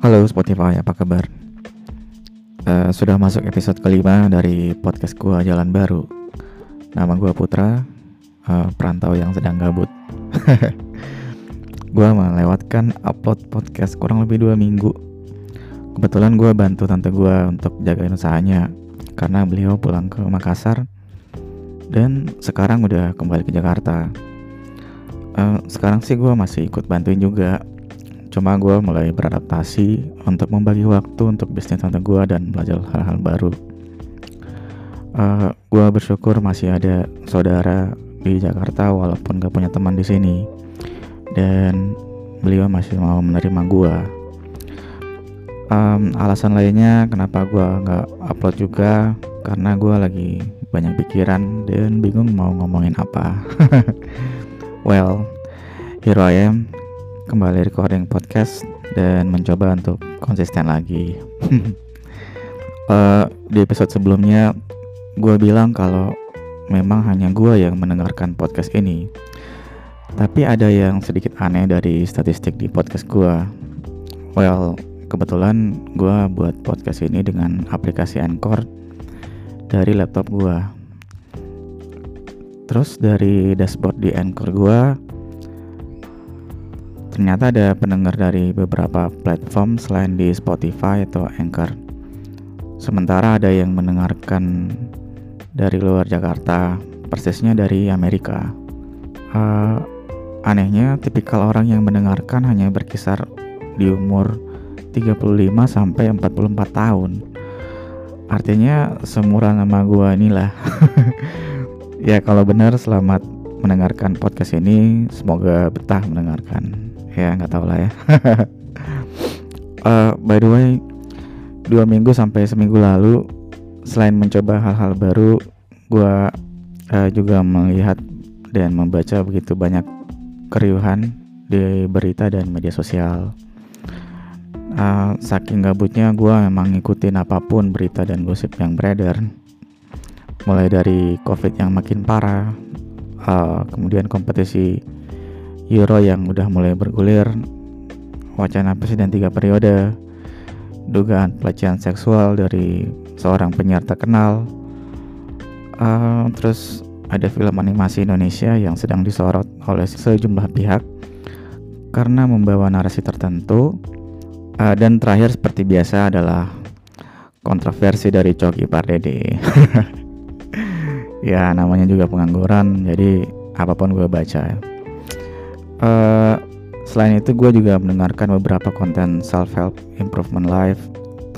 Halo Spotify, apa kabar? Uh, sudah masuk episode kelima dari podcast gua Jalan Baru. Nama gua Putra, uh, perantau yang sedang gabut. gua melewatkan upload podcast kurang lebih dua minggu. Kebetulan gua bantu tante gua untuk jagain usahanya karena beliau pulang ke Makassar dan sekarang udah kembali ke Jakarta. Uh, sekarang sih gue masih ikut bantuin juga Cuma gue mulai beradaptasi untuk membagi waktu untuk bisnis tante gue dan belajar hal-hal baru. Uh, eh, gue bersyukur masih ada saudara di Jakarta walaupun gak punya teman di sini dan beliau masih mau menerima gue. Um, alasan lainnya kenapa gue nggak upload juga karena gue lagi banyak pikiran dan bingung mau ngomongin apa. well, here I am kembali recording podcast dan mencoba untuk konsisten lagi. uh, di episode sebelumnya, gue bilang kalau memang hanya gue yang mendengarkan podcast ini. Tapi ada yang sedikit aneh dari statistik di podcast gue. Well, kebetulan gue buat podcast ini dengan aplikasi Anchor dari laptop gue. Terus dari dashboard di Anchor gue Ternyata ada pendengar dari beberapa platform selain di Spotify atau Anchor. Sementara ada yang mendengarkan dari luar Jakarta, persisnya dari Amerika. Uh, anehnya, tipikal orang yang mendengarkan hanya berkisar di umur 35 sampai 44 tahun. Artinya semurah nama gua inilah. ya kalau benar selamat mendengarkan podcast ini, semoga betah mendengarkan ya nggak tahu lah ya. Uh, by the way dua minggu sampai seminggu lalu selain mencoba hal-hal baru gue uh, juga melihat dan membaca begitu banyak keriuhan di berita dan media sosial. Uh, saking gabutnya gue memang ngikutin apa pun berita dan gosip yang beredar. Mulai dari covid yang makin parah uh, kemudian kompetisi Euro yang udah mulai bergulir, wacana presiden tiga periode, dugaan pelecehan seksual dari seorang penyiar terkenal, uh, terus ada film animasi Indonesia yang sedang disorot oleh sejumlah pihak karena membawa narasi tertentu, uh, dan terakhir seperti biasa adalah kontroversi dari Coki Pardede. ya namanya juga pengangguran, jadi apa pun gue baca. Uh, selain itu gue juga mendengarkan beberapa konten self help improvement life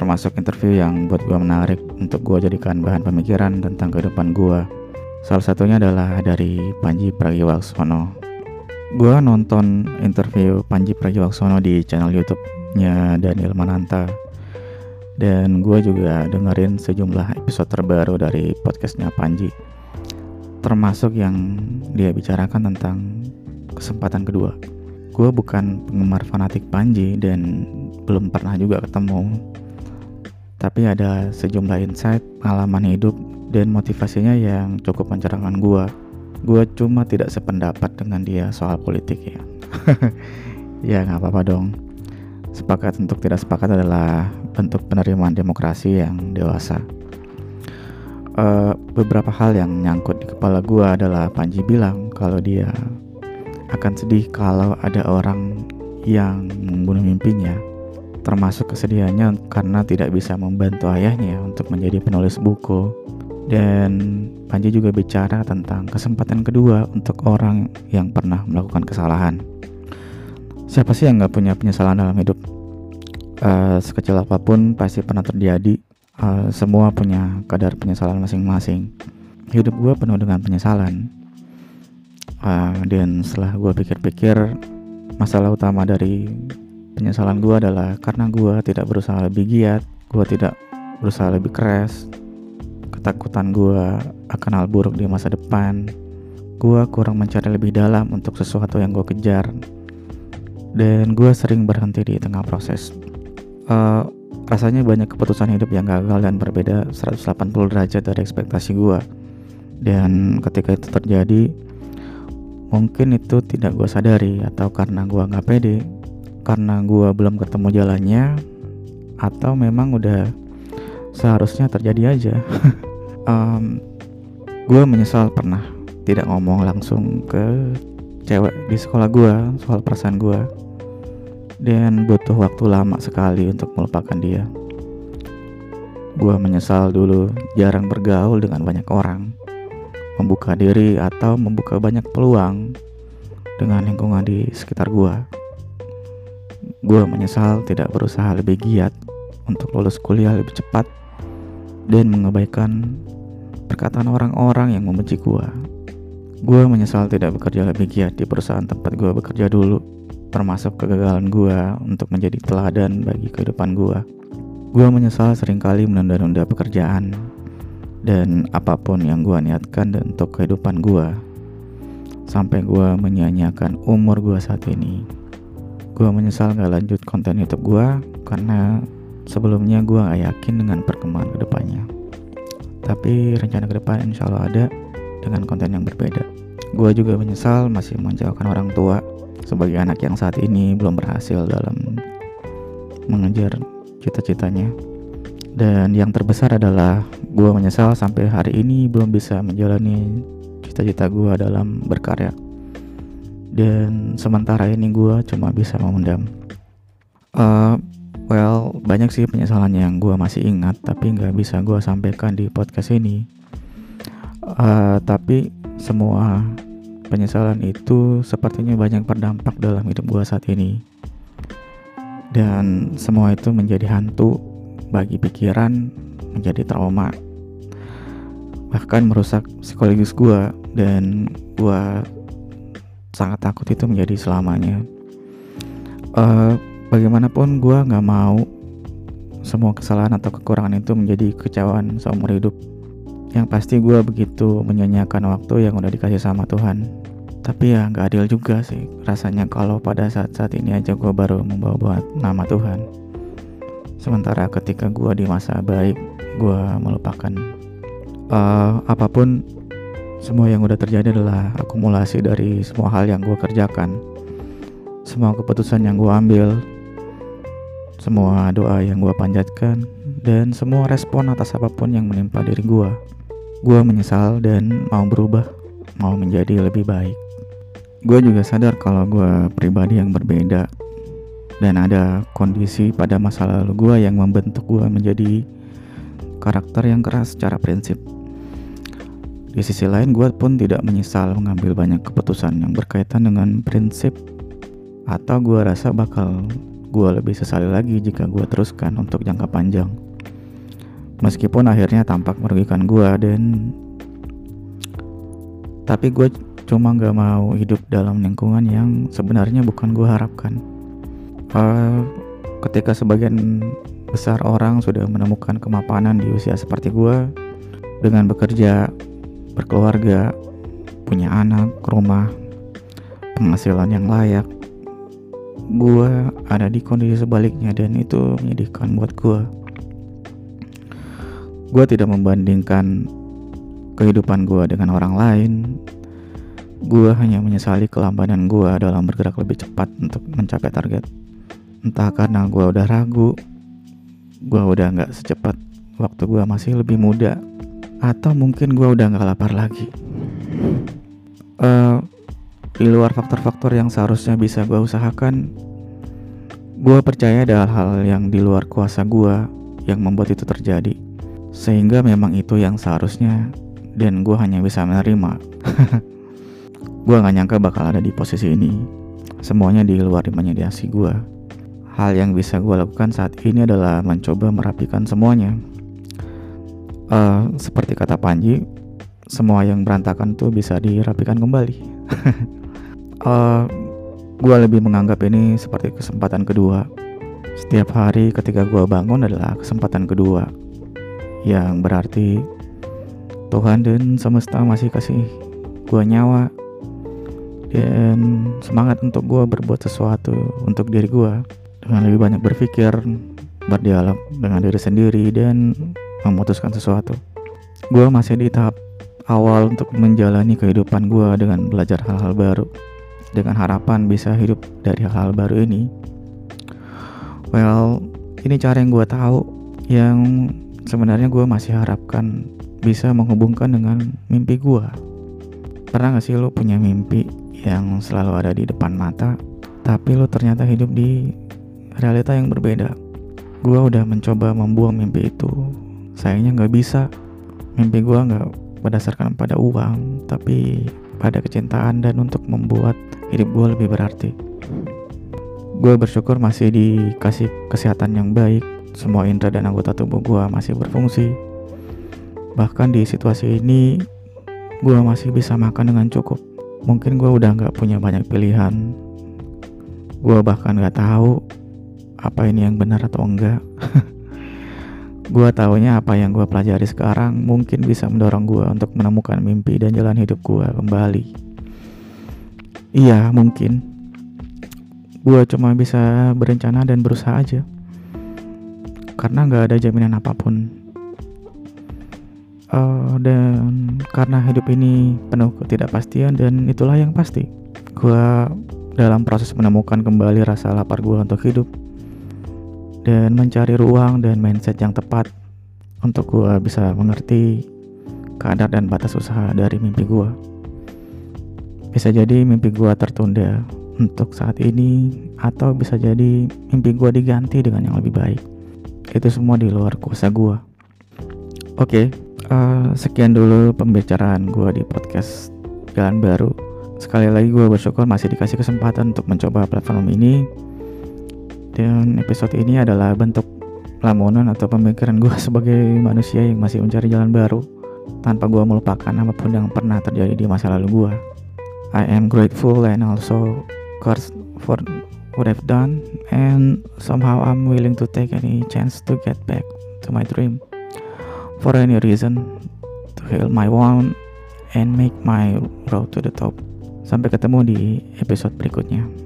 termasuk interview yang buat gue menarik untuk gue jadikan bahan pemikiran tentang kehidupan gue. Salah satunya adalah dari Panji Pragiwaksono. Gue nonton interview Panji Pragiwaksono di channel YouTube-nya Daniel Mananta. Dan gue juga dengerin sejumlah episode terbaru dari podcastnya Panji. Termasuk yang dia bicarakan tentang kesempatan kedua. Gue bukan penggemar fanatik Panji dan belum pernah juga ketemu. Tapi ada sejumlah insight, pengalaman hidup, dan motivasinya yang cukup mencerahkan gue. Gue cuma tidak sependapat dengan dia soal politik ya. ya nggak apa-apa dong. Sepakat untuk tidak sepakat adalah bentuk penerimaan demokrasi yang dewasa. Uh, beberapa hal yang nyangkut di kepala gue adalah Panji bilang kalau dia akan sedih kalau ada orang yang membunuh mimpinya, termasuk kesedihannya karena tidak bisa membantu ayahnya untuk menjadi penulis buku. Dan Panji juga bicara tentang kesempatan kedua untuk orang yang pernah melakukan kesalahan. Siapa sih yang nggak punya penyesalan dalam hidup? Uh, sekecil apa pun pasti pernah terjadi. Uh, semua punya kadar penyesalan masing-masing. Hidup gue penuh dengan penyesalan uh, dan setelah gue pikir-pikir masalah utama dari penyesalan gue adalah karena gue tidak berusaha lebih giat gue tidak berusaha lebih keras ketakutan gue akan hal buruk di masa depan. Gue kurang mencari lebih dalam untuk sesuatu yang gue kejar. Dan gue sering berhenti di tengah proses. Uh, rasanya banyak keputusan hidup yang gagal dan berbeda 180 derajat dari ekspektasi gue dan ketika itu terjadi Mungkin itu tidak gue sadari atau karena gue gak pede, karena gue belum ketemu jalannya, atau memang udah seharusnya terjadi aja. Um, gue menyesal pernah tidak ngomong langsung ke cewek di sekolah gue soal perasaan gue dan butuh waktu lama sekali untuk melupakan dia. Gue menyesal dulu jarang bergaul dengan banyak orang membuka diri atau membuka banyak peluang dengan lingkungan di sekitar gua. Gua menyesal tidak berusaha lebih giat untuk lulus kuliah lebih cepat dan mengabaikan perkataan orang-orang yang membenci gua. Gua menyesal tidak bekerja lebih giat di perusahaan tempat gua bekerja dulu, termasuk kegagalan gua untuk menjadi teladan bagi kehidupan gua. Gua menyesal sering kali menunda-nunda pekerjaan dan apa pun yang gua niatkan untuk kehidupan gua sampai gue menyanyiakan umur gue saat ini. Gue menyesal gak lanjut konten YouTube gue karena sebelumnya gue gak yakin dengan perkembangan ke depannya. Tapi rencana ke depan insya Allah ada dengan konten yang berbeda. Gue juga menyesal masih menjauhkan orang tua sebagai anak yang saat ini belum berhasil dalam mengejar cita-citanya. Dan yang terbesar adalah gue menyesal sampai hari ini belum bisa menjalani cita-cita gue dalam berkarya. Dan sementara ini gue cuma bisa memendam. Uh, well banyak sih penyesalan yang gue masih ingat tapi nggak bisa gue sampaikan di podcast ini. Uh, tapi semua penyesalan itu sepertinya banyak berdampak dalam hidup gue saat ini. Dan semua itu menjadi hantu bagi pikiran menjadi trauma. Bahkan merusak psikologis gue dan gue sangat takut itu menjadi selamanya. Uh, bagaimanapun gue nggak mau semua kesalahan atau kekurangan itu menjadi kecewaan seumur hidup. Yang pasti gue begitu menyanyiakan waktu yang udah dikasih sama Tuhan. Tapi ya nggak adil juga sih rasanya kalau pada saat-saat ini aja gue baru membawa buat nama Tuhan sementara ketika gue di masa baik gue melupakan uh, apa pun semua yang udah terjadi adalah akumulasi dari semua hal yang gue kerjakan. Semua keputusan yang gue ambil semua doa yang gue panjatkan dan semua respon atas apa pun yang menimpa diri gue gue menyesal dan mau berubah mau menjadi lebih baik. Gue juga sadar kalau gue pribadi yang berbeda dan ada kondisi pada masa lalu gue yang membentuk gue menjadi karakter yang keras secara prinsip di sisi lain, gue pun tidak menyesal mengambil banyak keputusan yang berkaitan dengan prinsip atau gue rasa bakal gue lebih sesali lagi jika gue teruskan untuk jangka panjang. Meskipun akhirnya tampak merugikan gue dan tapi gue cuma gak mau hidup dalam lingkungan yang sebenarnya bukan gue harapkan. Uh, ketika sebagian besar orang sudah menemukan kemapanan di usia seperti gue dengan bekerja berkeluarga, punya anak, rumah, penghasilan yang layak. Gue ada di kondisi sebaliknya dan itu menyedihkan buat gue. Gue tidak membandingkan kehidupan gue dengan orang lain. Gue hanya menyesali kelambanan gue dalam bergerak lebih cepat untuk mencapai target. Entah karena gue udah ragu, gue udah gak secepat waktu gue masih lebih muda atau mungkin gue udah gak lapar lagi. Uh, di luar faktor-faktor yang seharusnya bisa gue usahakan gue percaya ada hal-hal yang di luar kuasa gue yang membuat itu terjadi. Sehingga memang itu yang seharusnya dan gue hanya bisa menerima. Gue gak nyangka bakal ada di posisi ini. Semuanya di luar imajinasi gue hal yang bisa gue lakukan saat ini adalah mencoba merapikan semuanya. Uh, seperti kata Panji semua yang berantakan tuh bisa dirapikan kembali. Uh, eh, gue lebih menganggap ini seperti kesempatan kedua. Setiap hari ketika gue bangun adalah kesempatan kedua yang berarti Tuhan dan semesta masih kasih gue nyawa dan semangat untuk gue berbuat sesuatu untuk diri gue dengan lebih banyak berpikir berdialog dengan diri sendiri dan memutuskan sesuatu. Gue masih di tahap awal untuk menjalani kehidupan gue dengan belajar hal-hal baru, dengan harapan bisa hidup dari hal-hal baru ini. Well, ini cara yang gue tahu yang sebenarnya gue masih harapkan bisa menghubungkan dengan mimpi gue pernah gak sih lo punya mimpi yang selalu ada di depan mata tapi lo ternyata hidup di realita yang berbeda gue udah mencoba membuang mimpi itu sayangnya gak bisa mimpi gue gak berdasarkan pada uang tapi pada kecintaan dan untuk membuat hidup gue lebih berarti gue bersyukur masih dikasih kesehatan yang baik semua indera dan anggota tubuh gue masih berfungsi. Bahkan di situasi ini, gue masih bisa makan dengan cukup. Mungkin gue udah gak punya banyak pilihan. Gue bahkan gak tahu apa ini yang benar atau enggak. gue taunya apa yang gue pelajari sekarang mungkin bisa mendorong gue untuk menemukan mimpi dan jalan hidup gue kembali. Iya, mungkin. Gue cuma bisa berencana dan berusaha aja karena nggak ada jaminan apa pun uh, dan karena hidup ini penuh ketidakpastian dan itulah yang pasti gue dalam proses menemukan kembali rasa lapar gue untuk hidup dan mencari ruang dan mindset yang tepat untuk gue bisa mengerti kadar dan batas usaha dari mimpi gue bisa jadi mimpi gue tertunda untuk saat ini atau bisa jadi mimpi gue diganti dengan yang lebih baik. Itu semua di luar kuasa gue oke okay, uh, eh, sekian dulu pembicaraan gue di podcast jalan baru. Sekali lagi gue bersyukur masih dikasih kesempatan untuk mencoba platform ini dan episode ini adalah bentuk lamunan atau pemikiran gue sebagai manusia yang masih mencari jalan baru tanpa gue melupakan apa pun yang pernah terjadi di masa lalu gue. I am grateful and also cursed for what I've done, and somehow I'm willing to take any chance to get back to my dream for any reason to heal my wound and make my road to the top. Sampai ketemu di episode berikutnya.